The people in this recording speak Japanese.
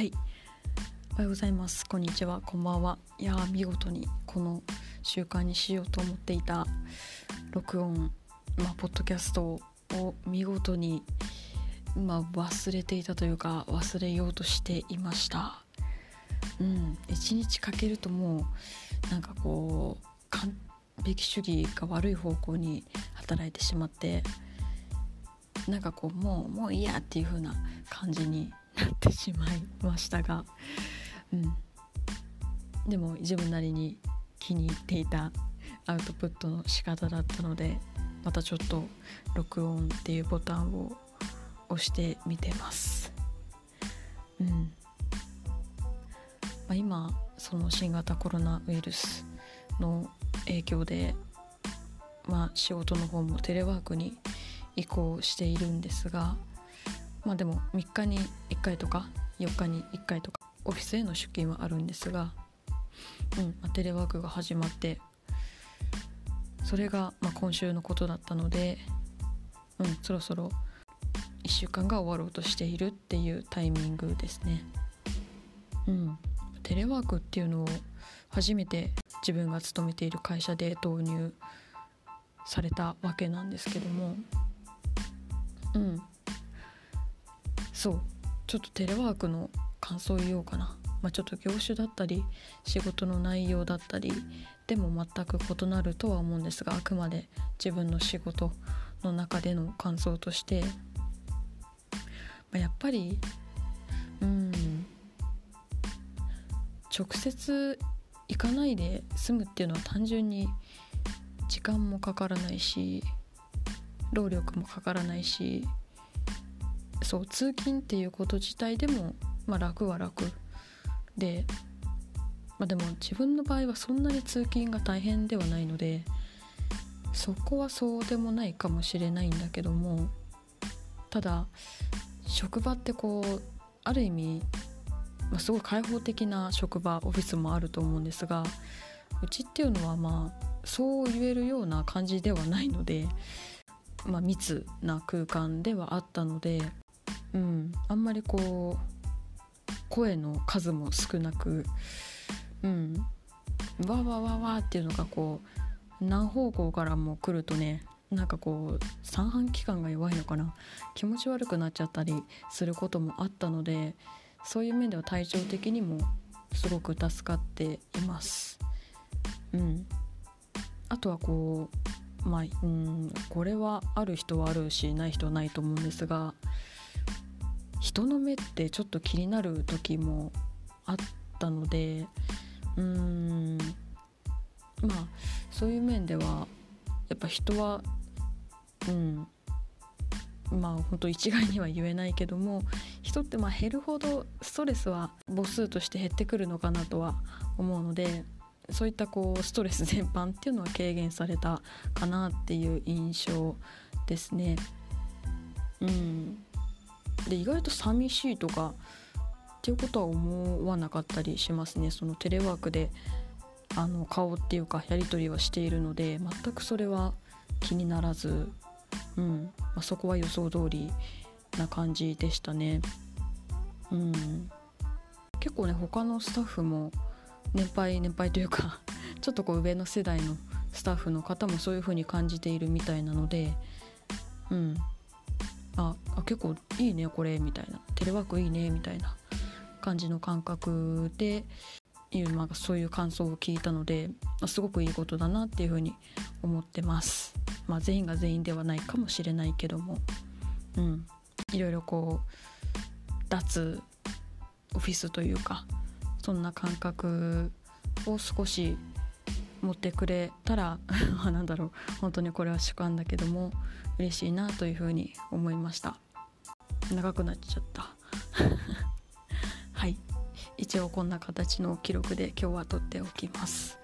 はい。おはようございます。こんにちは。こんばんは。いや見事にこの習慣にしようと思っていた録音まあポッドキャストを見事にまあ忘れていたというか忘れようとしていました。うん。一日かけるともうなんかこう完璧主義が悪い方向に働いてしまってなんかこうもうもういいやっていう風な感じになってしまいましたが、うん、でも自分なりに気に入っていたアウトプットの仕方だったのでまたちょっと録音っていうボタンを押してみてます。うんまあ、今その新型コロナウイルスの影響で、まあ、仕事の方もテレワークに移行しているんですがまあでも3日に1回とか4日に1回とかオフィスへの出勤はあるんですが、うんま、テレワークが始まってそれがま今週のことだったので、うん、そろそろ1週間が終わろうとしているっていうタイミングですね。うん、テレワークっていうのを初めて自分が勤めている会社で導入されたわけなんですけどもうんそう。ちょっとテレワークの感想を言おうかな、まあ、ちょっと業種だったり仕事の内容だったりでも全く異なるとは思うんですがあくまで自分の仕事の中での感想として、まあ、やっぱりうん。直接行かないで済むっていうのは単純に時間もかからないし労力もかからないしそう通勤っていうこと自体でも、まあ、楽は楽で、まあ、でも自分の場合はそんなに通勤が大変ではないのでそこはそうでもないかもしれないんだけどもただ職場ってこうある意味、まあ、すごい開放的な職場オフィスもあると思うんですがうちっていうのはまあそう言えるような感じではないので、まあ、密な空間ではあったのでうん、あんまりこう声の数も少なく、うん、わわわわっていうのがこう何方向からも来るとねなんかこう三半規管が弱いのかな。気持ち悪くなっちゃったりすることもあったのでそういう面では体調的にもすごく助かっています。うん、あとはこうまあうんこれはある人はあるしない人はないと思うんですが人の目ってちょっと気になる時もあったのでうーんまあそういう面ではやっぱ人はうんまあ本当一概には言えないけども人ってまあ減るほどストレスは母数として減ってくるのかなとは思うのでそういったこうストレス全般っていうのは軽減されたかなっていう印象ですね。うんで意外と寂しいとかっていうことは思わなかったりしますね。そのテレワークであの顔っていうかやり取りはしているので全くそれは気にならず、うん。まあ、そこは予想通りな感じでしたね。うん、結構ね他のスタッフも年配年配というか ちょっとこう上の世代のスタッフの方もそういう風に感じているみたいなので、うん、あ結構いいねこれみたいな。テレワークいいねみたいな感じの感覚でいう、まあ、そういう感想を聞いたので、まあ、すごくいいことだなっていうふうに思ってます。まあ、全員が全員ではないかもしれないけども、うん、いろいろこう脱オフィスというかそんな感覚を少し持ってくれたら なんだろう。本当にこれは主観だけども嬉しいなというふうに思いました。長くなっちゃった。はい。一応こんな形の記録で今日は撮っておきます。